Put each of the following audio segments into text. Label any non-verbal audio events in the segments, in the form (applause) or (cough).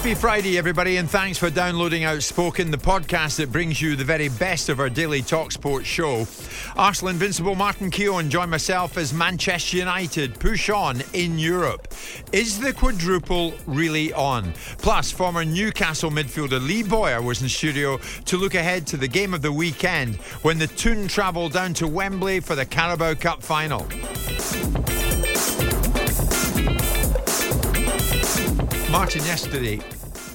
Happy Friday, everybody, and thanks for downloading Outspoken, the podcast that brings you the very best of our daily talk sports show. Arsenal Invincible Martin Keown join myself as Manchester United push on in Europe. Is the quadruple really on? Plus, former Newcastle midfielder Lee Bowyer was in studio to look ahead to the game of the weekend when the Toon travel down to Wembley for the Carabao Cup final. Martin, yesterday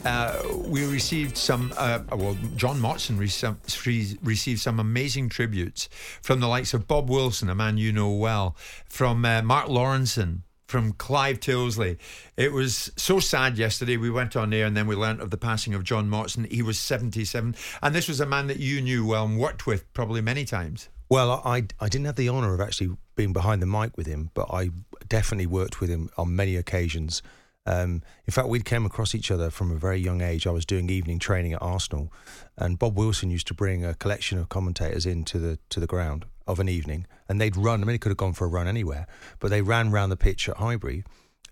uh, we received some, uh, well, John Motson re- received some amazing tributes from the likes of Bob Wilson, a man you know well, from uh, Mark Lawrenson, from Clive Tyldesley. It was so sad yesterday. We went on air and then we learnt of the passing of John Motson. He was 77. And this was a man that you knew well and worked with probably many times. Well, I, I didn't have the honour of actually being behind the mic with him, but I definitely worked with him on many occasions. Um, in fact, we came across each other from a very young age. I was doing evening training at Arsenal, and Bob Wilson used to bring a collection of commentators into the to the ground of an evening, and they'd run. I mean, he could have gone for a run anywhere, but they ran round the pitch at Highbury.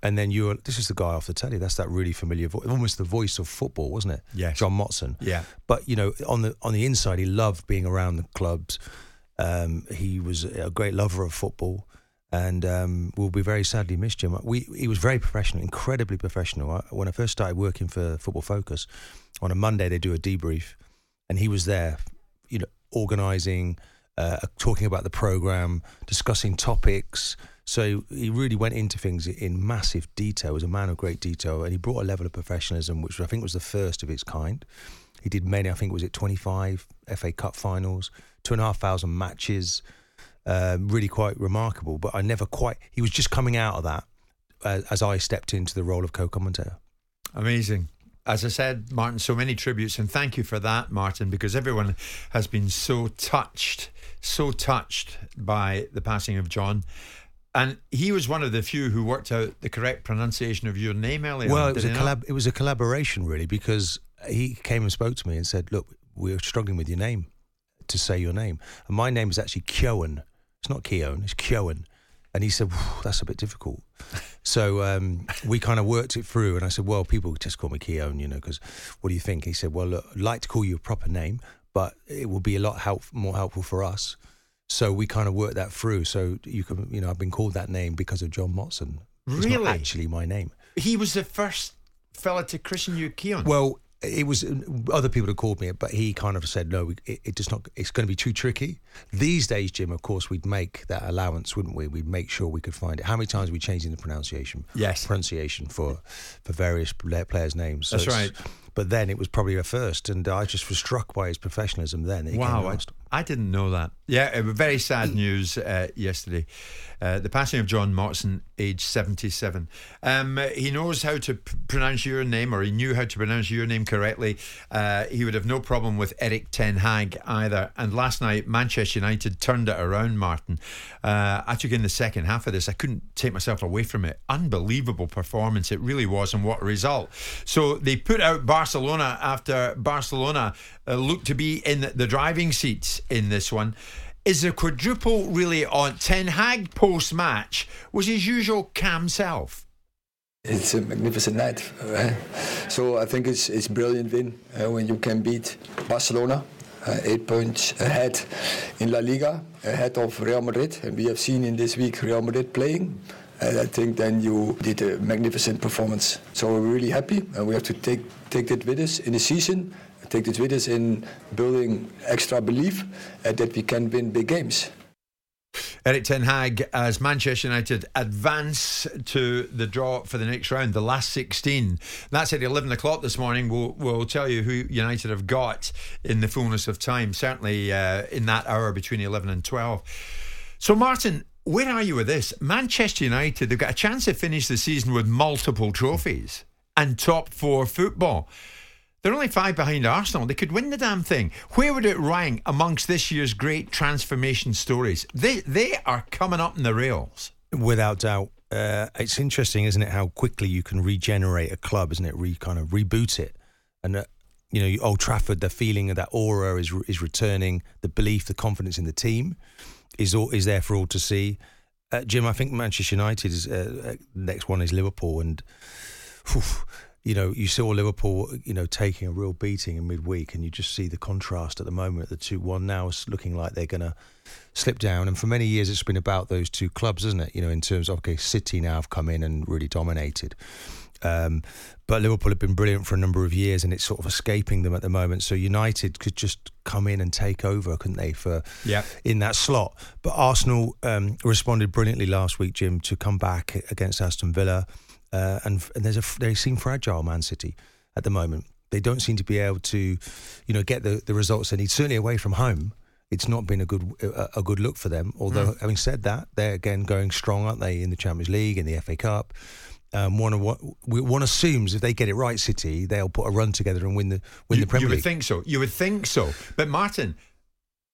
And then you were, this is the guy off the telly. That's that really familiar voice, almost the voice of football, wasn't it? Yes. John Motson. Yeah. But, you know, on the on the inside, he loved being around the clubs. Um, he was a great lover of football and um, will be very sadly missed, Jim. We, he was very professional, incredibly professional. I, when I first started working for Football Focus, on a Monday they do a debrief, and he was there, you know, organising, uh, talking about the program, discussing topics. So he really went into things in massive detail. He was a man of great detail, and he brought a level of professionalism which I think was the first of its kind. He did many, I think, was it 25 FA Cup finals, two and a half thousand matches um, really quite remarkable. But I never quite. He was just coming out of that uh, as I stepped into the role of co-commentator. Amazing. As I said, Martin, so many tributes, and thank you for that, Martin, because everyone has been so touched, so touched by the passing of John. And he was one of the few who worked out the correct pronunciation of your name earlier. Well, on, it was a collab- it was a collaboration really because he came and spoke to me and said, "Look, we're struggling with your name, to say your name, and my name is actually Kyoan, it's not Keown, it's Kyoan. And he said, that's a bit difficult. So um, we kind of worked it through. And I said, well, people just call me Keown, you know, because what do you think? He said, well, look, I'd like to call you a proper name, but it will be a lot help, more helpful for us. So we kind of worked that through. So you can, you know, I've been called that name because of John Motson. It's really? actually my name. He was the first fella to christen you Keown. Well, it was other people had called me, but he kind of said, no, it, it just not. It's going to be too tricky. These days, Jim, of course, we'd make that allowance, wouldn't we? We'd make sure we could find it. How many times are we changing the pronunciation? Yes, pronunciation for for various players' names. So That's right. But then it was probably a first, and I just was struck by his professionalism. Then wow, I, I, didn't know that. Yeah, it very sad (clears throat) news uh, yesterday. Uh, the passing of John Motson, age 77. Um, he knows how to p- pronounce your name, or he knew how to pronounce your name correctly. Uh, he would have no problem with Erik Ten Hag either. And last night, Manchester United turned it around, Martin. Uh, I took in the second half of this. I couldn't take myself away from it. Unbelievable performance. It really was, and what a result. So they put out Barcelona after Barcelona uh, looked to be in the driving seats in this one. is the quadruple really on? Ten Hag post match was his usual calm self. It's a magnificent night. uh, so I think it's it's brilliant win uh, when you can beat Barcelona. Uh, eight points ahead in La Liga, ahead of Real Madrid, and we have seen in this week Real Madrid playing. And I think then you did a magnificent performance. So we're really happy, and we have to take take that with us in the season, take this with us in building extra belief uh, that we can win big games. Erik Ten Hag as Manchester United advance to the draw for the next round, the last 16. That's at 11 o'clock this morning. We'll, we'll tell you who United have got in the fullness of time, certainly uh, in that hour between 11 and 12. So, Martin, where are you with this? Manchester United, they've got a chance to finish the season with multiple trophies and top four football. They're only five behind Arsenal. They could win the damn thing. Where would it rank amongst this year's great transformation stories? They they are coming up in the rails. Without doubt. Uh, it's interesting, isn't it, how quickly you can regenerate a club, isn't it? Re kind of reboot it. And, uh, you know, Old Trafford, the feeling of that aura is is returning. The belief, the confidence in the team is all, is there for all to see. Uh, Jim, I think Manchester United is uh, next one is Liverpool, and whew, you know you saw Liverpool, you know, taking a real beating in midweek, and you just see the contrast at the moment. The two one now is looking like they're going to slip down, and for many years it's been about those two clubs, isn't it? You know, in terms of okay, City now have come in and really dominated. Um, but Liverpool have been brilliant for a number of years, and it's sort of escaping them at the moment. So United could just come in and take over, couldn't they? For yeah. in that slot. But Arsenal um, responded brilliantly last week, Jim, to come back against Aston Villa, uh, and, and there's a they seem fragile, Man City, at the moment. They don't seem to be able to, you know, get the, the results they need. Certainly away from home, it's not been a good a, a good look for them. Although, Mm. having said that, they're again going strong, aren't they, in the Champions League, in the FA Cup. Um, one, of- one assumes if they get it right, City, they'll put a run together and win the win you, the Premier League. you would think so. You would think so. But Martin,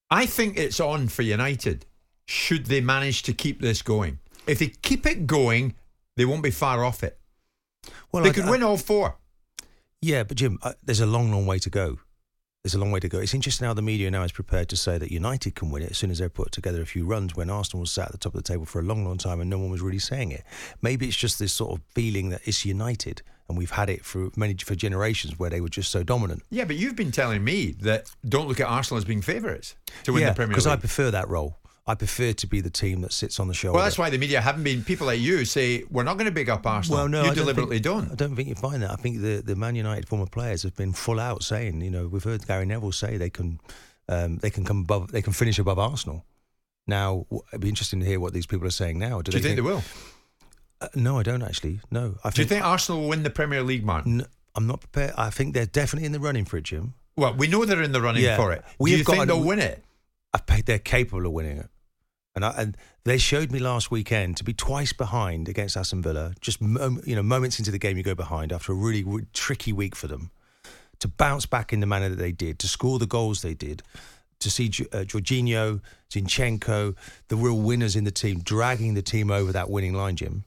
I think it's on for United. Should they manage to keep this going? If they keep it going, they won't be far off it. well, they I- could I- win all four. Yeah, but Jim, uh, there's a long, long way to go. There's a long way to go. It's interesting how the media now is prepared to say that United can win it as soon as they put together a few runs when Arsenal was sat at the top of the table for a long, long time and no one was really saying it. Maybe it's just this sort of feeling that it's United and we've had it for many for generations where they were just so dominant. Yeah, but you've been telling me that don't look at Arsenal as being favourites to win yeah, the Premier League because I prefer that role. I prefer to be the team that sits on the shoulder. well, that's why the media haven't been. People like you say we're not going to big up Arsenal. Well, no, you I don't deliberately think, don't. I don't think you find that. I think the the Man United former players have been full out saying, you know, we've heard Gary Neville say they can um, they can come above, they can finish above Arsenal. Now, it'd be interesting to hear what these people are saying now. Do you think, they will? Uh, no, I don't actually. No, I Do you think Arsenal will win the Premier League? N- I'm not prepared. I think they're definitely in the running for it, Jim. Well, we know they're in the running Yeah. for it. We Do you got think an- they'll win it? I think they're capable of winning it. And, I, and they showed me last weekend to be twice behind against Aston Villa. Just you know, moments into the game, you go behind after a really, tricky week for them. To bounce back in the manner that they did, to score the goals they did, to see uh, Jorginho, Zinchenko, the real winners in the team, dragging the team over that winning line, Jim.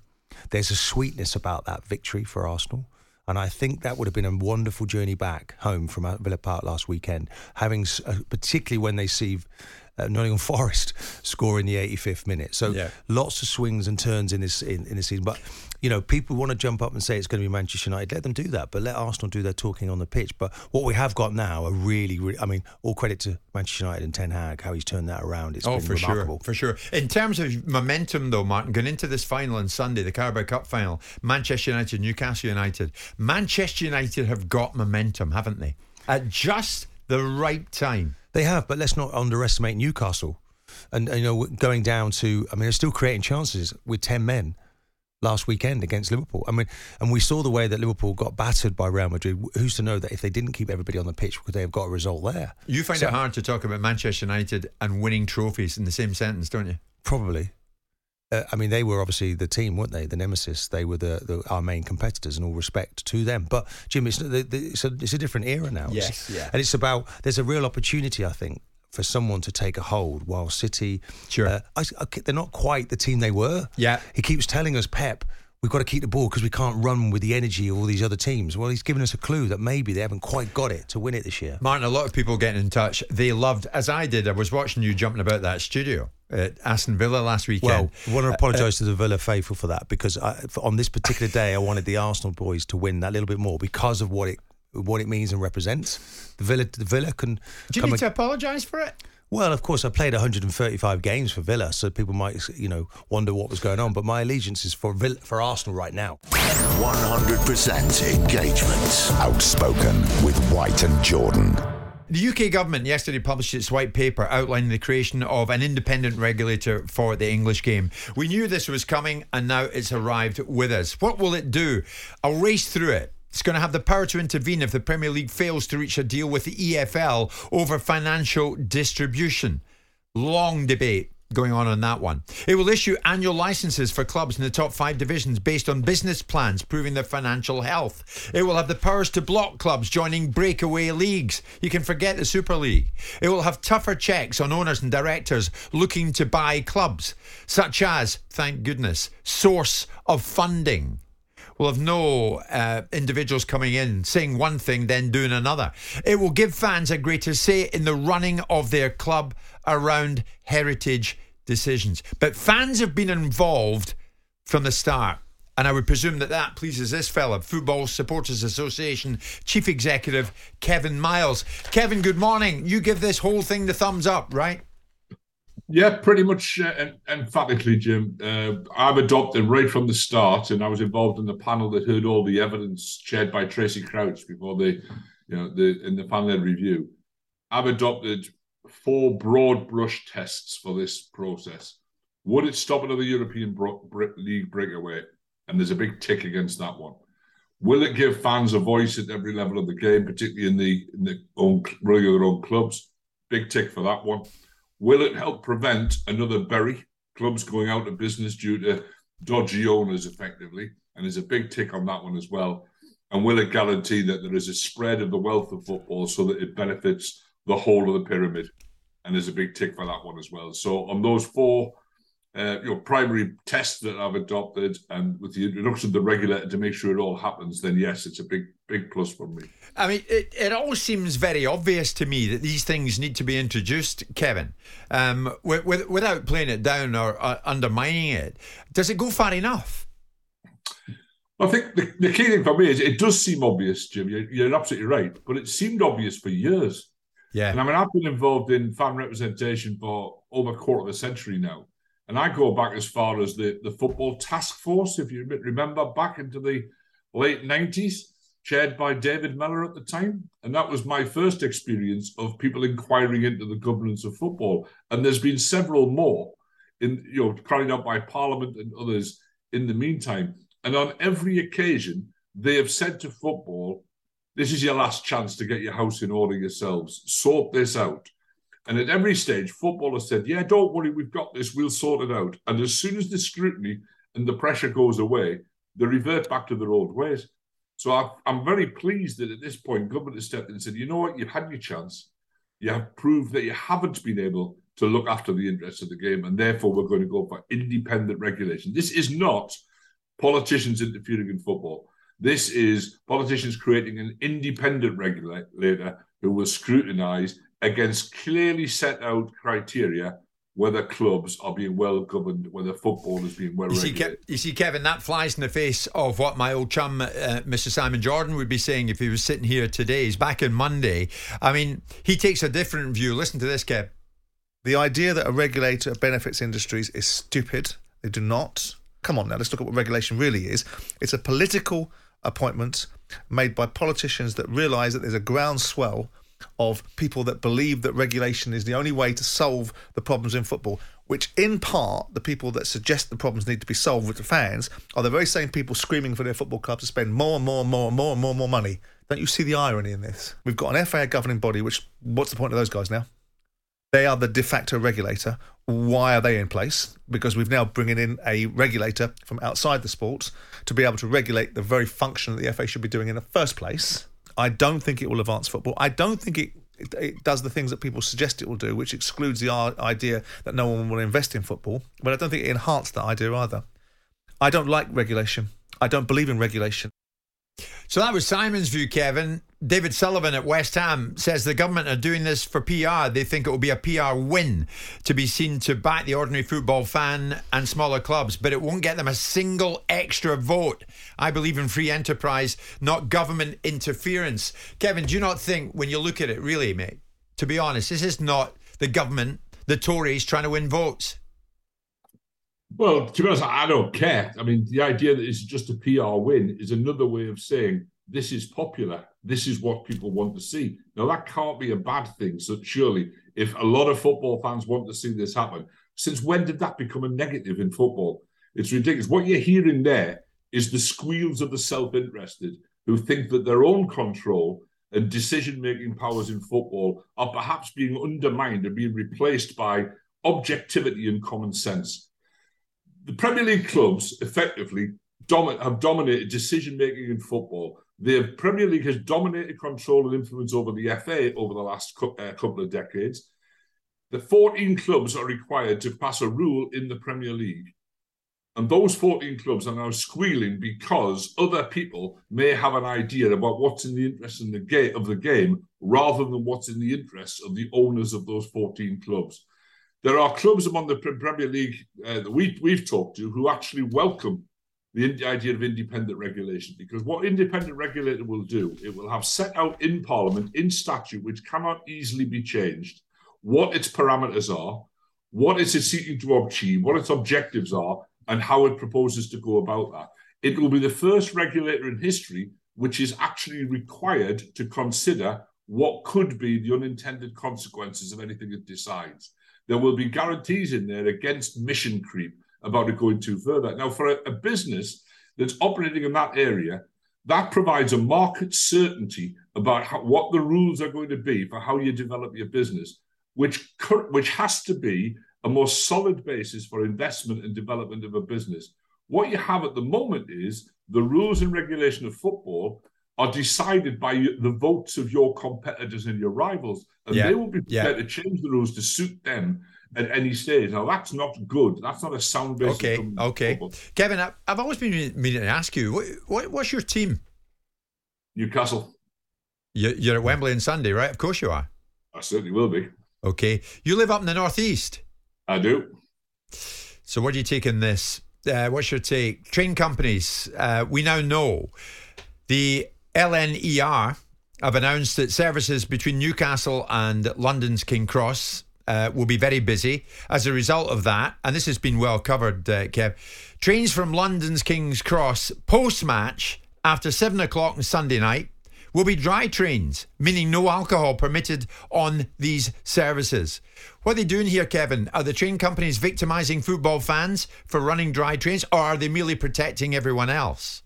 There's a sweetness about that victory for Arsenal. And I think that would have been a wonderful journey back home from uh, Villa Park last weekend, having uh, particularly when they see uh, Nottingham Forest (laughs) score in the 85th minute. So Yeah. lots of swings and turns in this in, in this season. But you know, people want to jump up and say it's going to be Manchester United. Let them do that, but let Arsenal do their talking on the pitch. But what we have got now are really, really. I mean, all credit to Manchester United and Ten Hag how he's turned that around. It's oh, been for remarkable. sure, for sure. In terms of momentum, though, Martin, going into this final on Sunday, the Carabao Cup final, Manchester United, Newcastle United. Manchester United have got momentum, haven't they? At just the right time. They have, but let's not underestimate Newcastle. And you know, going down to, I mean, they're still creating chances with ten men last weekend against Liverpool. I mean, and we saw the way that Liverpool got battered by Real Madrid. Who's to know that if they didn't keep everybody on the pitch, could they have got a result there? You find So- it hard to talk about Manchester United and winning trophies in the same sentence, don't you? Probably. Uh, I mean, they were obviously the team, weren't they? The nemesis. They were the, the our main competitors, and all respect to them. But Jim, it's the, the, it's, a, it's a different era now. Yes, yeah. And it's about there's a real opportunity, I think, for someone to take a hold. While City, Sure. uh, I, I- they're not quite the team they were. Yeah. he keeps telling us Pep. we've got to keep the ball because we can't run with the energy of all these other teams. Well, he's given us a clue that maybe they haven't quite got it to win it this year. Martin, a lot of people getting in touch. They loved, as I did. I was watching you jumping about that studio at Aston Villa last weekend. Well, I want to Uh, apologise to the Villa faithful for that because I, for, on this particular day, I wanted the Arsenal boys to win that little bit more because of what it what it means and represents. The Villa, the Villa can. do you come need ag- to apologise for it? Well, of course, I played 135 games for Villa, so people might, you know, wonder what was going on. But my allegiance is for Villa, for Arsenal right now. 100% engagement. Outspoken with White and Jordan. The UK government yesterday published its white paper outlining the creation of an independent regulator for the English game. We knew this was coming and now it's arrived with us. What will it do? I'll race through it. It's going to have the power to intervene if the Premier League fails to reach a deal with the EFL over financial distribution. Long debate going on on that one. It will issue annual licenses for clubs in the top five divisions based on business plans proving their financial health. It will have the powers to block clubs joining breakaway leagues. You can forget the Super League. It will have tougher checks on owners and directors looking to buy clubs, such as, thank goodness, source of funding will have no uh, individuals coming in saying one thing then doing another. It will give fans a greater say in the running of their club around heritage decisions. But fans have been involved from the start. And I would presume that that pleases this fella, Football Supporters Association Chief Executive Kevin Miles. Kevin, good morning. You give this whole thing the thumbs up, right? Yeah, pretty much uh, emphatically, Jim. Uh, I've adopted right from the start, and I was involved in the panel that heard all the evidence shared by Tracey Crouch before the, you know, the in the panel review. I've adopted four broad brush tests for this process. Would it stop another European bro- League breakaway? And there's a big tick against that one. Will it give fans a voice at every level of the game, particularly in the in the own of their own clubs? Big tick for that one. Will it help prevent another Bury clubs going out of business due to dodgy owners, effectively? And there's a big tick on that one as well. And will it guarantee that there is a spread of the wealth of football so that it benefits the whole of the pyramid? And there's a big tick for that one as well. So on those four, uh, you know, primary tests that I've adopted, and with the introduction of the regulator to make sure it all happens, then yes, it's a big, big plus for me. I mean, it, it all seems very obvious to me that these things need to be introduced, Kevin, um, with, with, without playing it down or uh, undermining it. Does it go far enough? I think the, the key thing for me is it does seem obvious, Jim. You're, you're absolutely right, but it seemed obvious for years. Yeah. And I mean, I've been involved in fan representation for over a quarter of a century now. And I go back as far as the, the football task force, if you remember, back into the late 90s, chaired by David Miller at the time. And that was my first experience of people inquiring into the governance of football. And there's been several more in you know carried out by Parliament and others in the meantime. And on every occasion, they have said to football, this is your last chance to get your house in order yourselves. Sort this out. And at every stage, football has said, yeah, don't worry, we've got this, we'll sort it out. And as soon as the scrutiny and the pressure goes away, they revert back to their old ways. So I, I'm very pleased that at this point, government has stepped in and said, you know what, you've had your chance. You have proved that you haven't been able to look after the interests of the game, and therefore we're going to go for independent regulation. This is not politicians interfering in football. This is politicians creating an independent regulator who will scrutinise against clearly set out criteria whether clubs are being well governed, whether football is being well You see, regulated. Ke- you see, Kevin, that flies in the face of what my old chum, uh, Mr. Simon Jordan, would be saying if he was sitting here today. He's back in Monday. I mean, he takes a different view. Listen to this, Kev. The idea that a regulator benefits industries is stupid. They do not. Come on now, let's look at what regulation really is. It's a political appointment made by politicians that realise that there's a groundswell of people that believe that regulation is the only way to solve the problems in football, which in part, the people that suggest the problems need to be solved with the fans are the very same people screaming for their football club to spend more and more and more and more and more and more money. Don't you see the irony in this? We've got an FA governing body, which, what's the point of those guys now? They are the de facto regulator. Why are they in place? Because we've now bringing in a regulator from outside the sports to be able to regulate the very function that the FA should be doing in the first place. I don't think it will advance football. I don't think it, it, does the things that people suggest it will do, which excludes the idea that no one will invest in football. But I don't think it enhanced that idea either. I don't like regulation. I don't believe in regulation. So that was Simon's view, Kevin. David Sullivan at West Ham says the government are doing this for PR. They think it will be a PR win to be seen to back the ordinary football fan and smaller clubs, but it won't get them a single extra vote. I believe in free enterprise, not government interference. Kevin, do you not think, when you look at it, really, mate, to be honest, this is not the government, the Tories trying to win votes? Well, to be honest, I don't care. I mean, the idea that it's just a PR win is another way of saying this is popular. This is what people want to see. Now, that can't be a bad thing. So, surely, if a lot of football fans want to see this happen, since when did that become a negative in football? It's ridiculous. What you're hearing there is the squeals of the self interested who think that their own control and decision making powers in football are perhaps being undermined and being replaced by objectivity and common sense the Premier League clubs effectively have dominated decision making in football. The Premier League has dominated control and influence over the FA over the last uh, couple of decades. The 14 clubs are required to pass a rule in the Premier League. And those 14 clubs are now squealing because other people may have an idea about what's in the interest in the ga- of the game rather than what's in the interests of the owners of those 14 clubs. There are clubs among the Premier League uh, that we, we've talked to who actually welcome the idea of independent regulation because what independent regulator will do, it will have set out in Parliament, in statute, which cannot easily be changed, what its parameters are, what it's seeking to achieve, what its objectives are, and how it proposes to go about that. It will be the first regulator in history which is actually required to consider what could be the unintended consequences of anything it decides there will be guarantees in there against mission creep about it going too further. Now, for a, a business that's operating in that area, that provides a market certainty about how, what the rules are going to be for how you develop your business, which which has to be a more solid basis for investment and development of a business. What you have at the moment is the rules and regulation of football are decided by the votes of your competitors and your rivals, and yeah. they will be prepared yeah. to change the rules to suit them at any stage. Now that's not good. That's not a sound basis. Okay, okay, Kevin, I've always been meaning to ask you, what, what, what's your team? Newcastle. You're at Wembley on Sunday, right? Of course you are. I certainly will be. Okay, you live up in the northeast. I do. So, what do you take in this? Uh, what's your take? Train companies. Uh, we now know the LNER have announced that services between Newcastle and London's King Cross uh, will be very busy. As a result of that, and this has been well covered, uh, Kev, trains from London's King's Cross post match after seven o'clock on Sunday night will be dry trains, meaning no alcohol permitted on these services. What are they doing here, Kevin? Are the train companies victimising football fans for running dry trains, or are they merely protecting everyone else?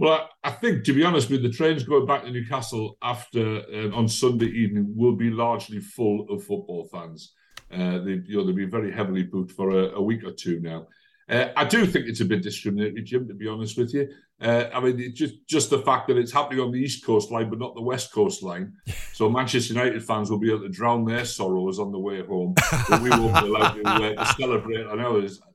Well, I think, to be honest with you, the trains going back to Newcastle after uh, on Sunday evening will be largely full of football fans. Uh, they, you know, they'll be very heavily booked for a, a week or two now. Uh, I do think it's a bit discriminatory, Jim. To be honest with you, uh, I mean, just just the fact that it's happening on the East Coast line, but not the West Coast line. So Manchester United fans will be able to drown their sorrows on the way home, but we won't be allowed to, uh, celebrate on.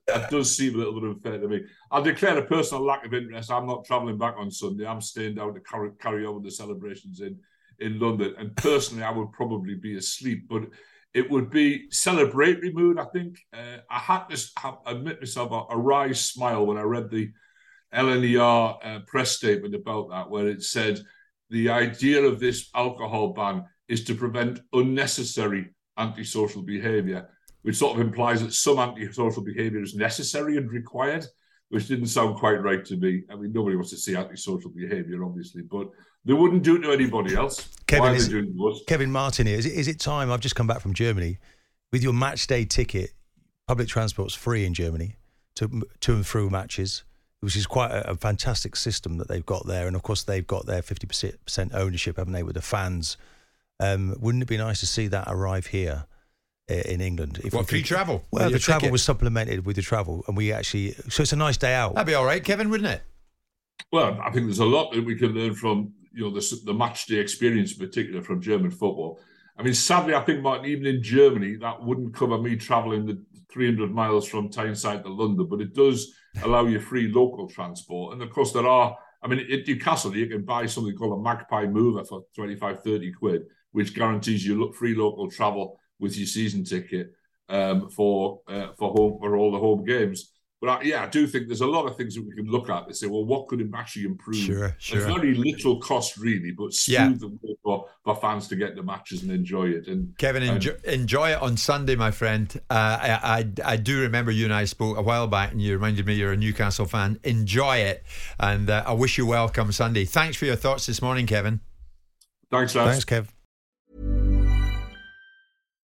That does seem a little bit unfair to me. I'll declare a personal lack of interest. I'm not travelling back on Sunday. I'm staying down to carry, carry on with the celebrations in in London. And personally, I would probably be asleep, but it would be celebratory mood. I think uh, I had to have, admit myself a, a wry smile when I read the LNER uh, press statement about that, where it said the idea of this alcohol ban is to prevent unnecessary antisocial behaviour, which sort of implies that some antisocial behaviour is necessary and required, which didn't sound quite right to me. I mean, nobody wants to see antisocial behaviour, obviously, but they wouldn't do it to anybody else. Kevin, is, Kevin Martin here. Is it, is it time? I've just come back from Germany. With your match day ticket, public transport's free in Germany to to and through matches, which is quite a, a fantastic system that they've got there. And of course, they've got their fifty percent ownership, haven't they, with the fans? Um, wouldn't it be nice to see that arrive here? in England. If what, free could, travel? Well, the travel ticket. was supplemented with the travel, and we actually, so it's a nice day out. That'd be all right, Kevin, wouldn't it? Well, I think there's a lot that we can learn from you know the, the match day experience in particular from German football. I mean, sadly, I think Martin, even in Germany, that wouldn't cover me travelling the 300 miles from Tyneside to London, but it does allow you free local transport. And of course, there are, I mean, at Newcastle, you can buy something called a Magpie Mover for 25, 30 quid, which guarantees you free local travel with your season ticket um, for uh, for home for all the home games. But I, yeah, I do think there's a lot of things that we can look at and say, well, what could actually improve? Sure, sure. There's very little cost really, but smooth Yeah. the way for, for fans to get the matches and enjoy it. And Kevin, and- enjoy, enjoy it on Sunday, my friend. Uh, I, I I do remember you and I spoke a while back, and you reminded me you're a Newcastle fan. Enjoy it, and uh, I wish you well come Sunday. Thanks for your thoughts this morning, Kevin. Thanks, lads. Thanks, Kev.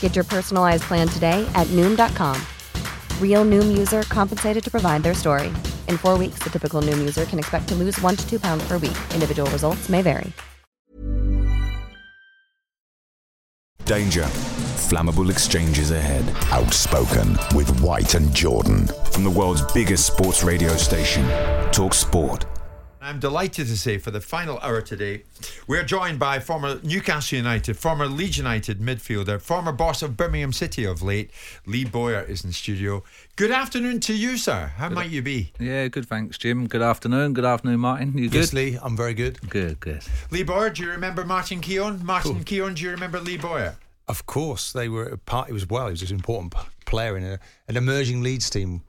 Get your personalized plan today at Noom.com. Real Noom user compensated to provide their story. In four weeks, the typical Noom user can expect to lose one to two pounds per week. Individual results may vary. Danger. Flammable exchanges ahead. Outspoken with White and Jordan. From the world's biggest sports radio station, Talk Sport. I'm delighted to say for the final hour today, we're joined by former Newcastle United, former Leeds United midfielder, former boss of Birmingham City of late. Lee Bowyer is in studio. Good afternoon to you, sir. How might you be? Yeah, good. Thanks, Jim. Good afternoon. Good afternoon, Martin. You good? Yes, Lee, I'm very good. Good, good. Lee Bowyer, do you remember Martin Keown? Martin Keown, do you remember Lee Bowyer? Of course, they were a part. It was well. He was an important player in a, an emerging Leeds team.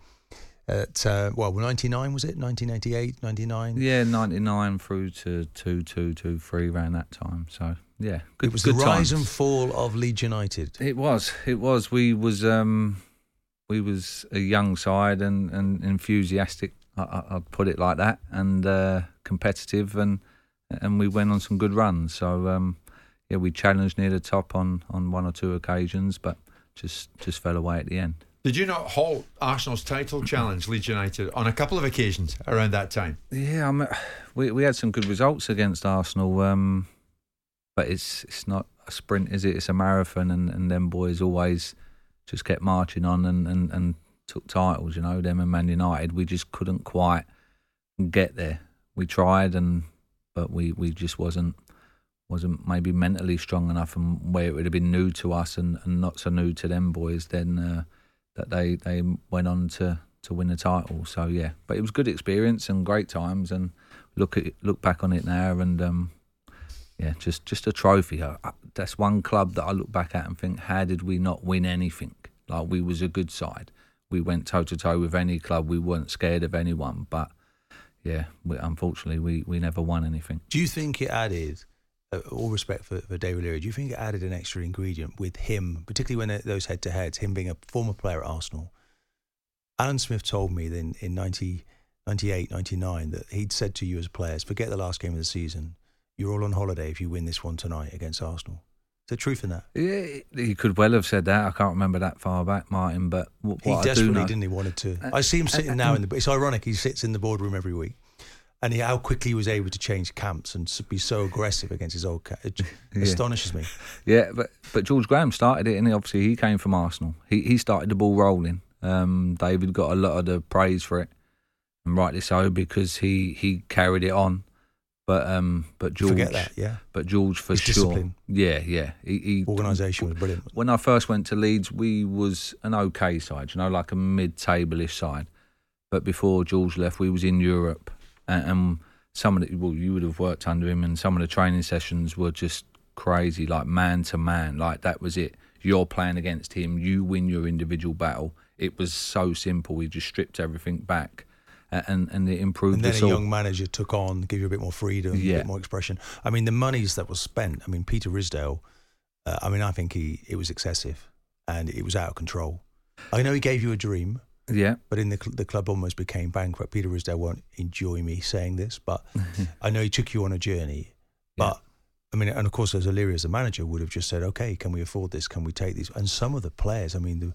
At uh, well, 99 was it? 1988, 99. Yeah, 99 through to 2 2 2 3 around that time. So, yeah. Good, it was good the rise times. and fall of Leeds United. It was. It was. We was um we was a young side and, and enthusiastic. I, I, I'd put it like that, and uh, competitive, and and we went on some good runs. So um, yeah, we challenged near the top on, on one or two occasions, but just just fell away at the end. Did you not halt Arsenal's title challenge, Leeds United, on a couple of occasions around that time? Yeah, I mean, we we had some good results against Arsenal, um, but it's it's not a sprint, is it? It's a marathon, and, and them boys always just kept marching on and, and, and took titles. You know, them and Man United, we just couldn't quite get there. We tried, and but we, we just wasn't wasn't maybe mentally strong enough, and where it would have been new to us and, and not so new to them boys, then uh, that they they went on to to win the title. So yeah, but it was good experience and great times, and look at look back on it now, and um, yeah, just just a trophy. I, that's one club that I look back at and think, how did we not win anything? Like we was a good side. We went toe to toe with any club. We weren't scared of anyone, but yeah, we, unfortunately, we, we never won anything. Do you think it added, uh, all respect for, for David O'Leary, do you think it added an extra ingredient with him, particularly when those head to heads, him being a former player at Arsenal? Alan Smith told me in, in 90, 98, 99 that he'd said to you as players, forget the last game of the season. You're all on holiday if you win this one tonight against Arsenal. Is there truth in that? Yeah, he could well have said that. I can't remember that far back, Martin. But what, He what I do desperately didn't. He wanted to. Uh, I see him uh, sitting uh, now in the. It's ironic. He sits in the boardroom every week, and he, how quickly he was able to change camps and be so aggressive against his old. Ca- it (laughs) Yeah. astonishes me. (laughs) Yeah, but but George Graham started it, and obviously he came from Arsenal. He he started the ball rolling, Um, David got a lot of the praise for it, and rightly so because he he carried it on. But um, but George, Forget that, yeah. But George for His sure, discipline. yeah, yeah. He, he Organisation was brilliant. when I first went to Leeds, we was an okay side, you know, like a mid-table-ish side. But before George left, we was in Europe, and, some of the well, you would have worked under him, and some of the training sessions were just crazy, like man to man, like that was it. You're playing against him, you win your individual battle. It was so simple. We just stripped everything back, and and it improved And then a all. young manager took on, give you a bit more freedom, a Yeah. bit more expression. I mean, the monies that was spent. I mean, Peter Ridsdale. Uh, I mean, I think he it was excessive, and it was out of control. I know he gave you a dream. Yeah. But in the cl- the club almost became bankrupt. Peter Ridsdale won't enjoy me saying this, but (laughs) I know he took you on a journey. But I mean, and of course, as O'Leary as a manager would have just said, "Okay, can we afford this? Can we take these?" And some of the players, I mean, the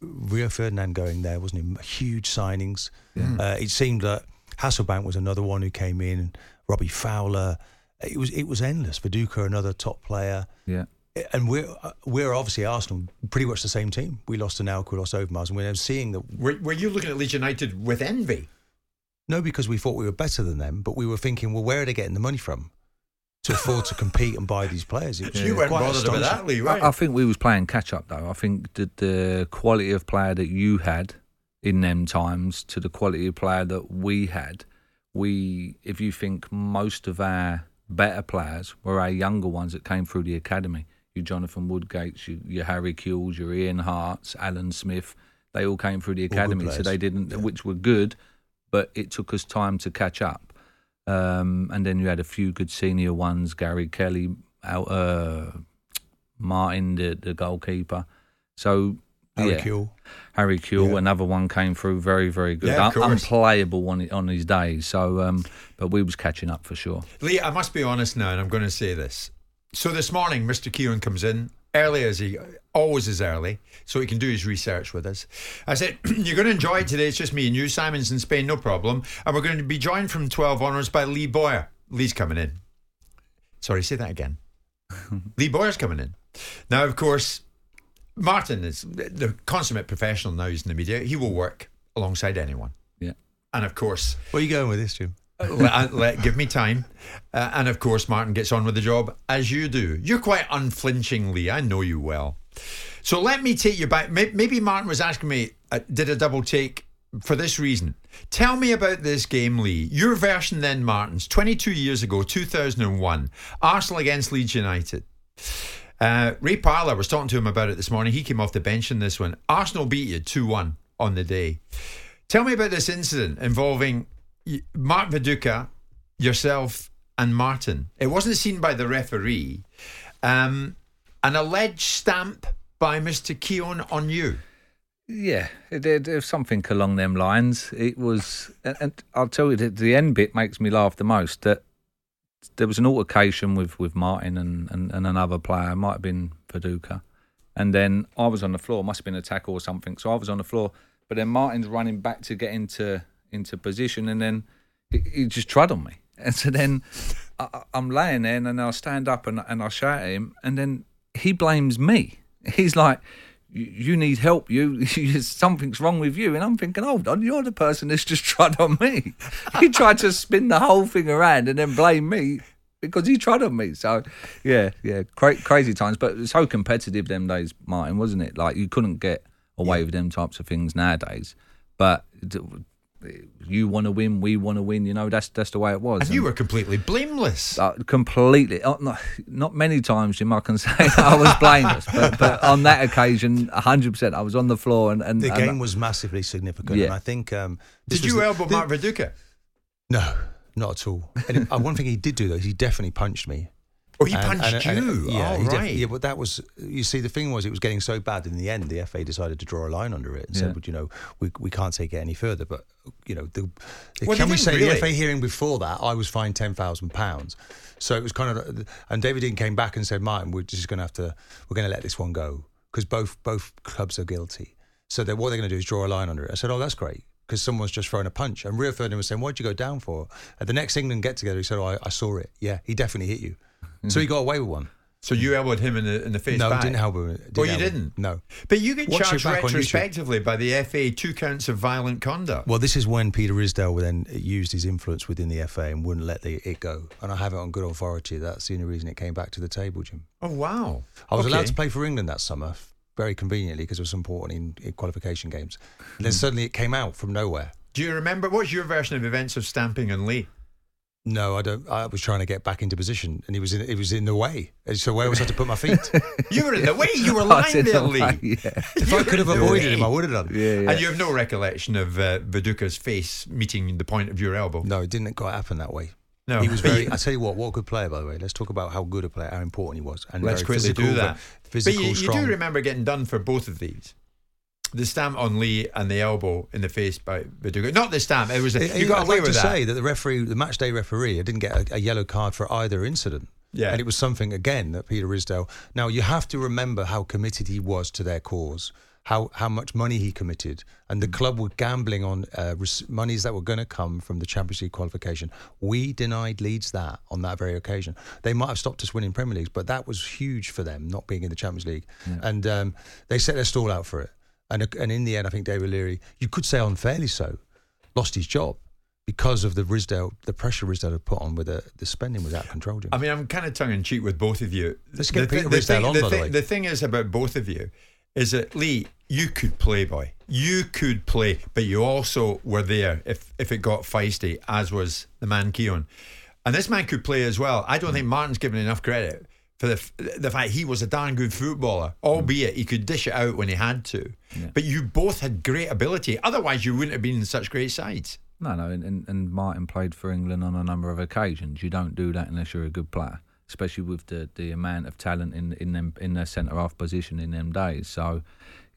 Rio Ferdinand going there wasn't he? Huge signings. Uh, it seemed that Hasselbaink was another one who came in. Robbie Fowler. It was it was endless. Viduka, another top player. Yeah. And we're uh, we're obviously Arsenal, pretty much the same team. We lost to Nauk, we lost Overmars, and we're seeing that. Were, were you looking at Leeds United with envy? No, because we thought we were better than them, but we were thinking, well, where are they getting the money from to afford to compete and buy these players? It was (laughs) You weren't quite bothered about that. Lee, right? I, I think we was playing catch up though. I think that the quality of player that you had in them times to the quality of player that we had, we if you think most of our better players were our younger ones that came through the academy. You Jonathan Woodgates, you, your Harry Kewells, your Ian Harts, Alan Smith, they all came through the academy, so they didn't, which were good, but it took us time to catch up. Um, and then you had a few good senior ones, Gary Kelly, out, uh, Martin, the, the goalkeeper. So Harry yeah. Kewell. Harry Kewell, Yeah. another one came through very, very good. Yeah, of Un- course. unplayable on on his days. So, um, but we was catching up for sure. Lee, I must be honest now, and I'm going to say this. So this morning, Mr. Keown comes in early as he always is early, so he can do his research with us. I said, (clears throat) "You're going to enjoy it today. It's just me and you. Simon's in Spain, no problem, and we're going to be joined from 12 onwards by Lee Bowyer. Lee's coming in. Sorry, say that again. (laughs) Lee Bowyer's coming in. Now, of course, Martin is the consummate professional now. He's in the media. He will work alongside anyone. Yeah. And of course, Where are you going with this, Jim? Let, let- give me time. Uh, and of course, Martin gets on with the job as you do. You're quite unflinchingly, I know you well. So let me take you back. Maybe Martin was asking me, uh, did a double take for this reason. Tell me about this game, Lee. Your version then, Martin's 22 years ago, 2001, Arsenal against Leeds United. Uh, Ray Parlour was talking to him about it this morning. He came off the bench in this one. Arsenal beat you 2 1 on the day. Tell me about this incident involving Mark Viduka, yourself, and Martin. It wasn't seen by the referee. Um, an alleged stamp by Mr. Keown on you. Yeah, it, it something along them lines. It was, and I'll tell you, that the end bit makes me laugh the most. That there was an altercation with, with Martin and, and, and another player, it might have been Viduka. And then I was on the floor, must have been a tackle or something. So I was on the floor, but then Martin's running back to get into into position, and then he, he just trod on me. (laughs) And so then I, I'm laying there, and then I stand up and, and I shout at him, and then he blames me. (laughs) He's like, "You need help. You, (laughs) you something's wrong with you." And I'm thinking, "Hold on, you're the person that's just trod on me." he tried to spin the whole thing around and then blame me because he trod on me. So, yeah, yeah, cra- crazy times, but it was so competitive them days, Martin, wasn't it? Like you couldn't get away with them types of things nowadays. But you want to win, we want to win. You know, that's that's the way it was. And you were completely blameless. Uh, completely. Uh, not, not many times, Jim, I can (laughs) say I was blameless, but, but on that occasion, 100%, I was on the floor. and, and The and- game was massively significant, Yeah. and I think. Um, Did you the- elbow the- Mark Viduka? No, not at all. And uh, one thing he did do though is he definitely punched me. Oh, he punched you? yeah, Oh, right. yeah, but that was you see the thing was it was getting so bad in the end the FA decided to draw a line under it and Yeah. said, "But you know, we we can't take it any further." But you know, the, Well, can we say really. the FA hearing before that I was fined ten thousand pounds. So it was kind of, and David Dein came back and said, "Martin, we're just going to have to, we're going to let this one go because both both clubs are guilty. So they what they're going to do is draw a line under it." I said, "Oh, that's great." Because someone's just thrown a punch, and Rio Ferdinand was saying, "What'd you go down for?" At the next England get together, he said, "Oh, I, I saw it. Yeah, he definitely hit you." So he got away with one. So you elbowed him in the in the face. No, back. didn't elbow him. oh, you elbow didn't. No. But you get Watch charged back on YouTube. retrospectively by the FA two counts of violent conduct. Well, this is when Peter Ridsdale then used his influence within the FA and wouldn't let the, it go. And I have it on good authority. That's the only reason it came back to the table, Jim. Oh wow! I was allowed to play for England that summer, very conveniently because it was important in, in qualification games. And Hmm. then suddenly it came out from nowhere. Do you remember what's your version of events of stamping and Lee? No, I don't. I was trying to get back into position, and he was in. It was in the way. So where was I to put my feet? (laughs) You were in the way. You were (laughs) lying there, the Lee. way, If I could have avoided him, I would have done. yeah And you have no recollection of uh, Viduka's face meeting the point of your elbow. No, it didn't quite happen that way. No. he was very. (laughs) I tell you what, what a good player, by the way. Let's talk about how good a player, how important he was, and Let's very quickly physical, do that. Physical, but you, you strong. do remember getting done for both of these. The stamp on Lee and the elbow in the face by Viduka. Not the stamp. It was a, you got I'd away like with to that. say that the referee, the match day referee, didn't get a, a yellow card for either incident. Yeah. and it was something again that Peter Ridsdale. Now you have to remember how committed he was to their cause. How, how much money he committed, and the Mm. club were gambling on uh, res- monies that were going to come from the Champions League qualification. We denied Leeds that on that very occasion. They might have stopped us winning Premier Leagues, but that was huge for them not being in the Champions League, and um, they set their stall out for it. And and in the end, I think David O'Leary, you could say unfairly so, lost his job because of the Ridsdale, the pressure Ridsdale had put on with the, the spending was out of control. Jim. I mean, I'm kind of tongue in cheek with both of you. Let's get The Peter the Ridsdale thing- on, the by the way. The thing is about both of you is that Lee, you could play, boy. You could play, but you also were there if if it got feisty, as was the man Keown. And this man could play as well. I don't hmm. think Martin's given enough credit for the the fact he was a darn good footballer, albeit he could dish it out when he had to. But you both had great ability. Otherwise, you wouldn't have been in such great sides. No, no, and, and, and Martin played for England on a number of occasions. You don't do that unless you're a good player, especially with the, the amount of talent in in them in their centre half position in them days. So,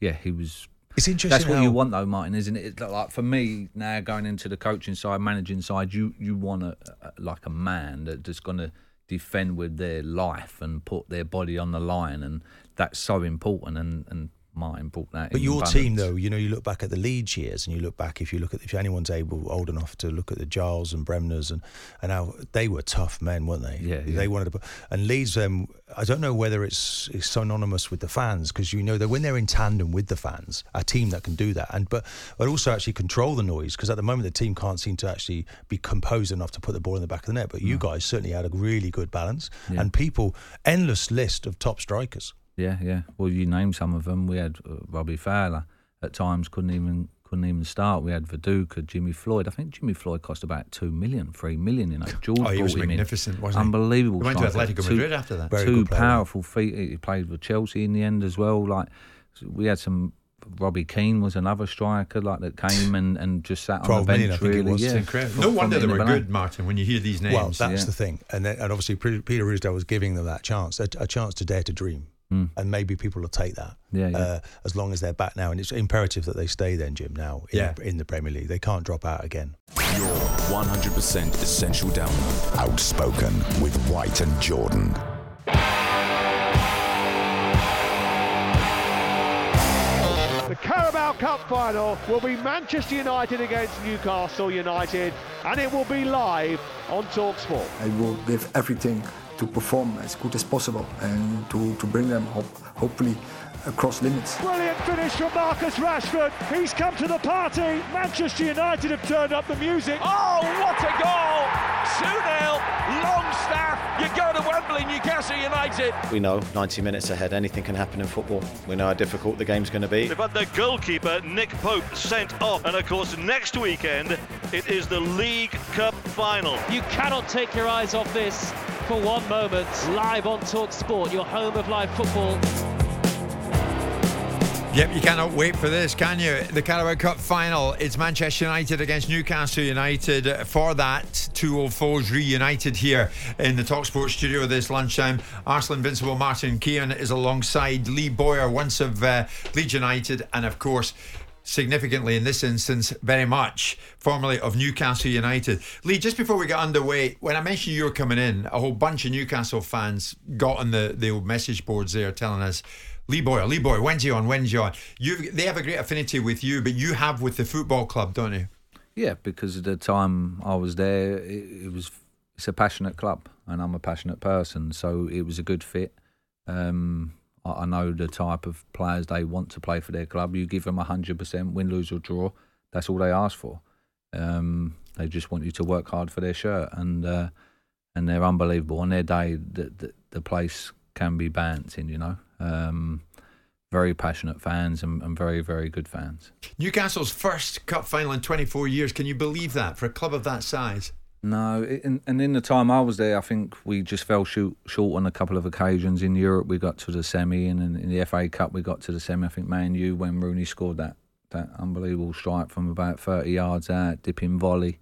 yeah, he was. It's interesting That's what you want, though, Martin, isn't it? It's Like for me now, going into the coaching side, managing side, you you want a, a like a man that just going to defend with their life and put their body on the line, and that's so important. And and Martin brought that. But in your balance. team, though, you know, you look back at the Leeds years, and you look back if you look at if anyone's able old enough to look at the Giles and Bremners and and how they were tough men, weren't they? Yeah, yeah. They wanted to, and Leeds. Um, I don't know whether it's, it's synonymous with the fans because you know that when they're in tandem with the fans, a team that can do that, and but but also actually control the noise because at the moment the team can't seem to actually be composed enough to put the ball in the back of the net. But you guys certainly had a really good balance, Yeah. and people endless list of top strikers. Yeah, yeah. Well, you named some of them. We had uh, Robbie Fowler at times couldn't even couldn't even start. We had Viduka, Jimmy Floyd. I think Jimmy Floyd cost about two million, three million. You know, George Oh, he was him in. magnificent, wasn't he? Unbelievable. He went to. Atletico Two- Madrid after that. Very two good player, yeah. powerful feet. He played with Chelsea in the end as well. Like we had some. Robbie Keane was another striker like that came and, and just sat on the bench. million, I think it really, was. yeah. Incredible. No wonder they the were good, Martin, when you hear these names. Well, that's yeah. the thing, and then, and obviously Peter Ridsdale was giving them that chance, a, a chance to dare to dream, Mm. and maybe people will take that. Yeah, yeah. Uh, as long as they're back now, and it's imperative that they stay then, Jim. Now, in, Yeah. in the Premier League, they can't drop out again. Your 100% essential download. Outspoken with White and Jordan. The Carabao Cup final will be Manchester United against Newcastle United, and it will be live on Talksport. I will give everything to perform as good as possible and to, to bring them hope, hopefully across limits. Brilliant finish from Marcus Rashford. He's come to the party. Manchester United have turned up the music. Oh, what a goal! 2-0, Longstaff. You go to Wembley, Newcastle United. We know 90 minutes ahead, anything can happen in football. We know how difficult the game's going to be. They've had their goalkeeper, Nick Pope, sent off. And of course, next weekend, it is the League Cup final. You cannot take your eyes off this for one moment. Live on Talk Sport, your home of live football. Yep, you cannot wait for this, can you? The Carabao Cup final. It's Manchester United against Newcastle United. For that, two old foes reunited here in the Talksport studio this lunchtime. Arsenal Invincible Martin Keown is alongside Lee Bowyer, once of uh, Leeds United, and of course, significantly in this instance, very much, formerly of Newcastle United. Lee, just before we got underway, when I mentioned you were coming in, a whole bunch of Newcastle fans got on the, the old message boards there telling us, Lee Bowyer, Lee Bowyer, when's you on? When's you on? You, they have a great affinity with you, but you have with the football club, don't you? Yeah, because at the time I was there, it, it was it's a passionate club, and I'm a passionate person, so it was a good fit. Um, I, know the type of players they want to play for their club. You give them hundred percent, win, lose or draw. That's all they ask for. Um, they just want you to work hard for their shirt, and uh, and they're unbelievable. On their day, the, the, the place can be bouncing. You know. Um, very passionate fans and, and, very, very good fans. Newcastle's first cup final in 24 years. Can you believe that for a club of that size? No, in, and in the time I was there, I think we just fell short, short on a couple of occasions. In Europe, we got to the semi, and in, in the FA Cup, we got to the semi. I think Man U when Rooney scored that that unbelievable strike from about 30 yards out, dipping volley.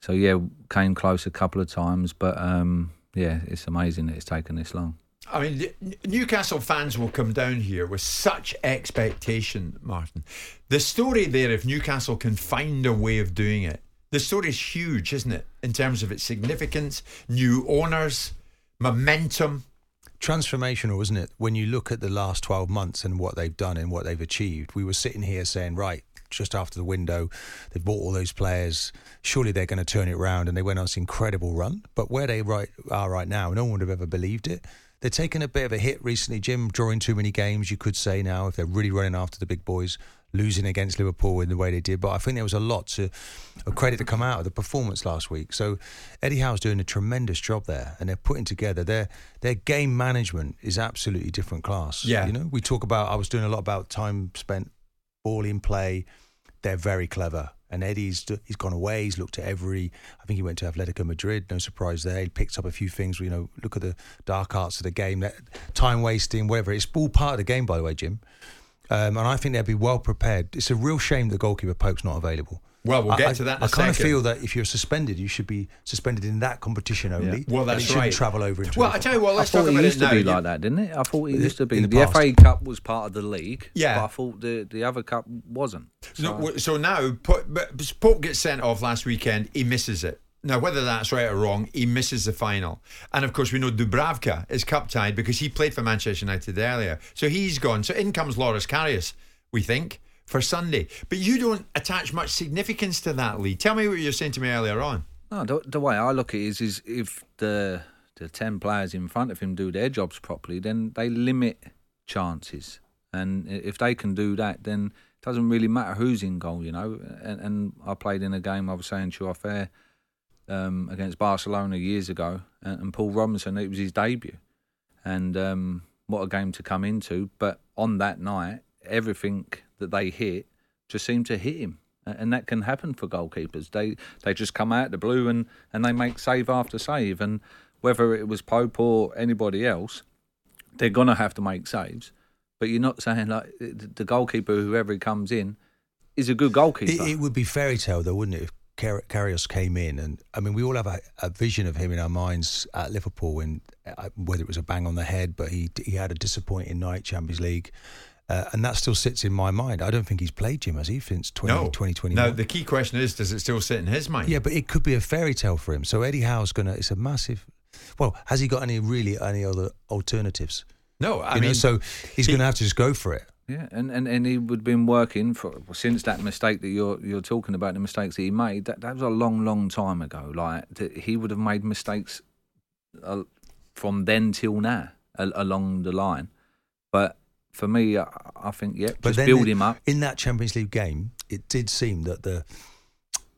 So yeah, came close a couple of times, but um, yeah, it's amazing that it's taken this long. I mean, Newcastle fans will come down here with such expectation, Martin. The story there, if Newcastle can find a way of doing it, the story is huge, isn't it? In terms of its significance, new owners, momentum. Transformational, isn't it? When you look at the last 12 months and what they've done and what they've achieved, we were sitting here saying, right, just after the window, they've bought all those players. Surely they're going to turn it around. And they went on this incredible run. But where they right, are right now, no one would have ever believed it. They're taking a bit of a hit recently, Jim, drawing too many games, you could say now, if they're really running after the big boys, losing against Liverpool in the way they did. But I think there was a lot to, of credit to come out of the performance last week. So Eddie Howe's doing a tremendous job there, and they're putting together their their game management is absolutely different class. Yeah, you know, we talk about. I was doing a lot about time spent ball in play. They're very clever. And Eddie's he's gone away. He's looked at every. I think he went to Atletico Madrid. No surprise there. He picked up a few things. You know, look at the dark arts of the game, that time wasting, whatever. It's all part of the game, by the way, Jim. Um, and I think they'll be well prepared. It's a real shame the goalkeeper Pope's not available. Well, we'll get I, to that. I kind of feel that if you're suspended, you should be suspended in that competition only. Yeah. Well, that's and it right. Travel over into. Well, I tell you what. Let's I talk thought about it used it to now. be like that, didn't it? I thought it used to be. In the The. FA Cup was part of the league. Yeah. but I thought the the other cup wasn't. So, no, so now Pope gets sent off last weekend. He misses it. Now, whether that's right or wrong, he misses the final. And of course, we know Dubravka is cup tied because he played for Manchester United earlier. So he's gone. So in comes Loris Karius, we think, for Sunday. But you don't attach much significance to that, Lee. Tell me what you were saying to me earlier on. No, the, the way I look at it is, is if the the ten players in front of him do their jobs properly, then they limit chances. And if they can do that, then it doesn't really matter who's in goal, you know. And, and I played in a game I was saying to you off air um, against Barcelona years ago, and, and Paul Robinson, it was his debut, and um, what a game to come into. But on that night, everything that they hit just seemed to hit him. And that can happen for goalkeepers. They they just come out the blue and, and they make save after save. And whether it was Pope or anybody else, they're gonna have to make saves. But you're not saying like the goalkeeper, whoever he comes in, is a good goalkeeper. It, it would be fairy tale though, wouldn't it? If Car- Karius came in, and I mean, we all have a, a vision of him in our minds at Liverpool, and uh, whether it was a bang on the head, but he he had a disappointing night, Champions League. Uh, and that still sits in my mind. I don't think he's played Jim, has he, since 20, no. 2021? No, the key question is, does it still sit in his mind? Yeah, but it could be a fairy tale for him. So Eddie Howe's going to, it's a massive, well, has he got any really, any other alternatives? No, I You know, so he's going to have to just go for it. Yeah, and, and, and he would have been working for since that mistake that you're you're talking about the mistakes that he made. That that was a long, long time ago. Like he would have made mistakes uh, from then till now a- along the line. But for me, I, I think yeah, But just build him up. In that Champions League game, it did seem that the,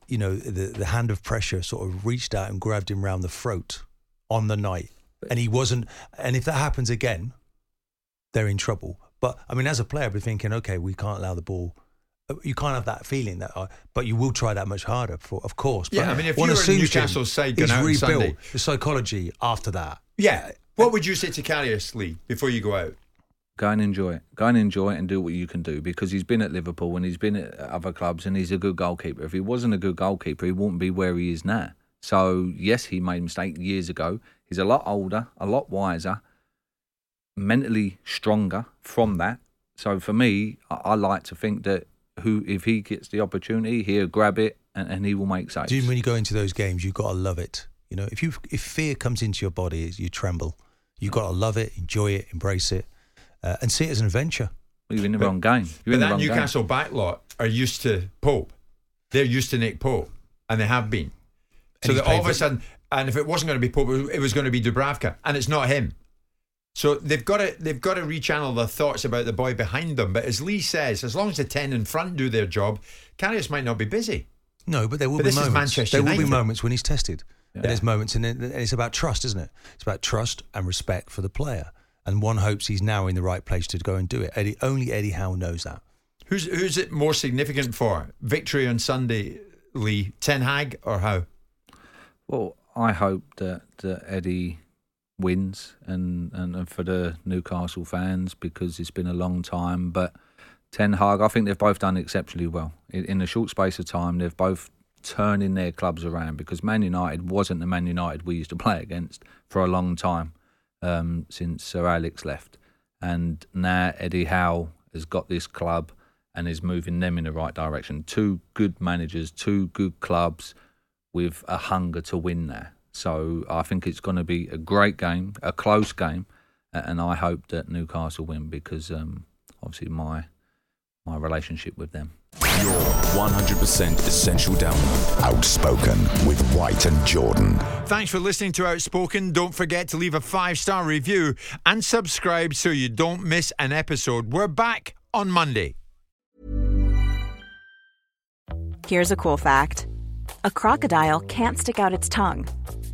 you know, the the hand of pressure sort of reached out and grabbed him round the throat on the night, and he wasn't. And if that happens again, they're in trouble. But I mean, as a player, I'd be thinking, okay, we can't allow the ball. uh, You can't have that feeling that, uh, but you will try that much harder, for, of course. Yeah, But I mean, if one you were in assumes, Jim, Newcastle's side he's out rebuilt Sunday- the psychology after that. Yeah. What would you say to Karius, Lee, before you go out? Go and enjoy it. Go and enjoy it and do what you can do because he's been at Liverpool and he's been at other clubs and he's a good goalkeeper. If he wasn't a good goalkeeper, he wouldn't be where he is now. So yes, he made a mistake years ago. He's a lot older, a lot wiser, mentally stronger from that. So for me, I, I like to think that who if he gets the opportunity, he'll grab it and, and he will make saves. Do when you go into those games, you've got to love it. You know, if you if fear comes into your body, you tremble. You've got to love it, enjoy it, embrace it, uh, and see it as an adventure. You're in the wrong game. You're but in the that wrong game. Newcastle backlot are used to Pope. They're used to Nick Pope, and they have been. So that all of a sudden, and if it wasn't going to be Pope, it was going to be Dubravka, and it's not him. So they've got to they've got to rechannel their thoughts about the boy behind them. But as Lee says, as long as the ten in front do their job, Karius might not be busy. No, but there will But be this is moments. Manchester there will be moments when he's tested. Yeah. And there's moments, and it's about trust, isn't it? It's about trust and respect for the player. And one hopes he's now in the right place to go and do it. Eddie, only Eddie Howe knows that. Who's who's it more significant for? Victory on Sunday, Lee, Ten Hag or Howe? Well, I hope that, that Eddie wins and, and, and for the Newcastle fans because it's been a long time. But Ten Hag, I think they've both done exceptionally well. In, in a short space of time, they've both turning their clubs around because Man United wasn't the Man United we used to play against for a long time um, since Sir Alex left. And now Eddie Howe has got this club and is moving them in the right direction. Two good managers, two good clubs with a hunger to win there. So I think it's going to be a great game, a close game, and I hope that Newcastle win because um, obviously my my relationship with them. Your 100% essential download. Outspoken with White and Jordan. Thanks for listening to Outspoken. Don't forget to leave a five star review and subscribe so you don't miss an episode. We're back on Monday. Here's a cool fact a crocodile can't stick out its tongue.